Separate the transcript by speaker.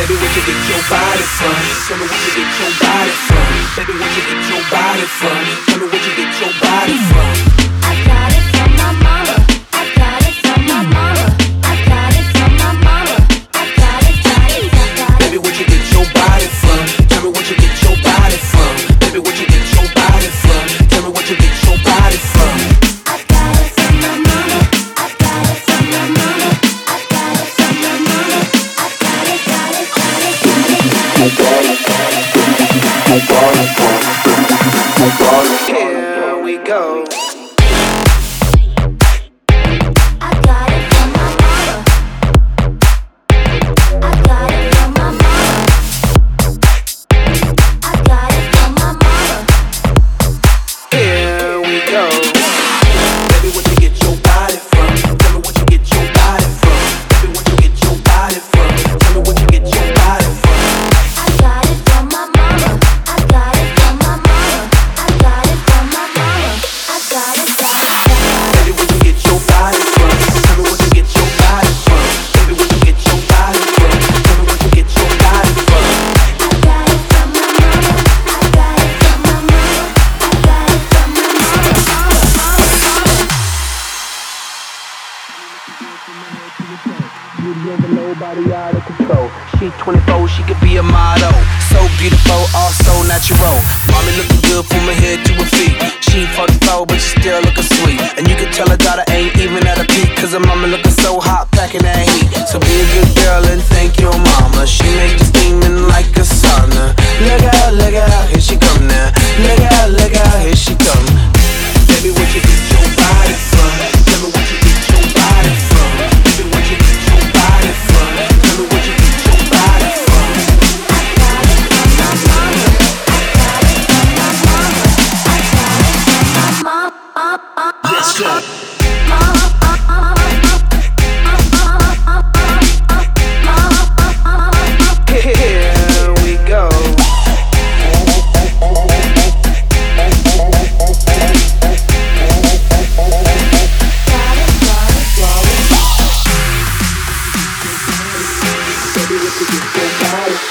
Speaker 1: Baby, where you get your body from? Tell me where you get your body from. Baby, where you get your body from? Tell me where you get your body from.
Speaker 2: I got it from my mama. I got it from my mama. I got it from my mama. I got it, got it, got
Speaker 1: it. Baby, where you get your body from? Tell me where you get your
Speaker 2: Here
Speaker 1: we go. She 24, she could be a model. So beautiful, also natural. Mommy looking good from her head to her feet. She but she still looking sweet. And you can tell her daughter ain't even at a. Cause her mama looking so hot, packing that heat. So be a good girl and thank your to get your body.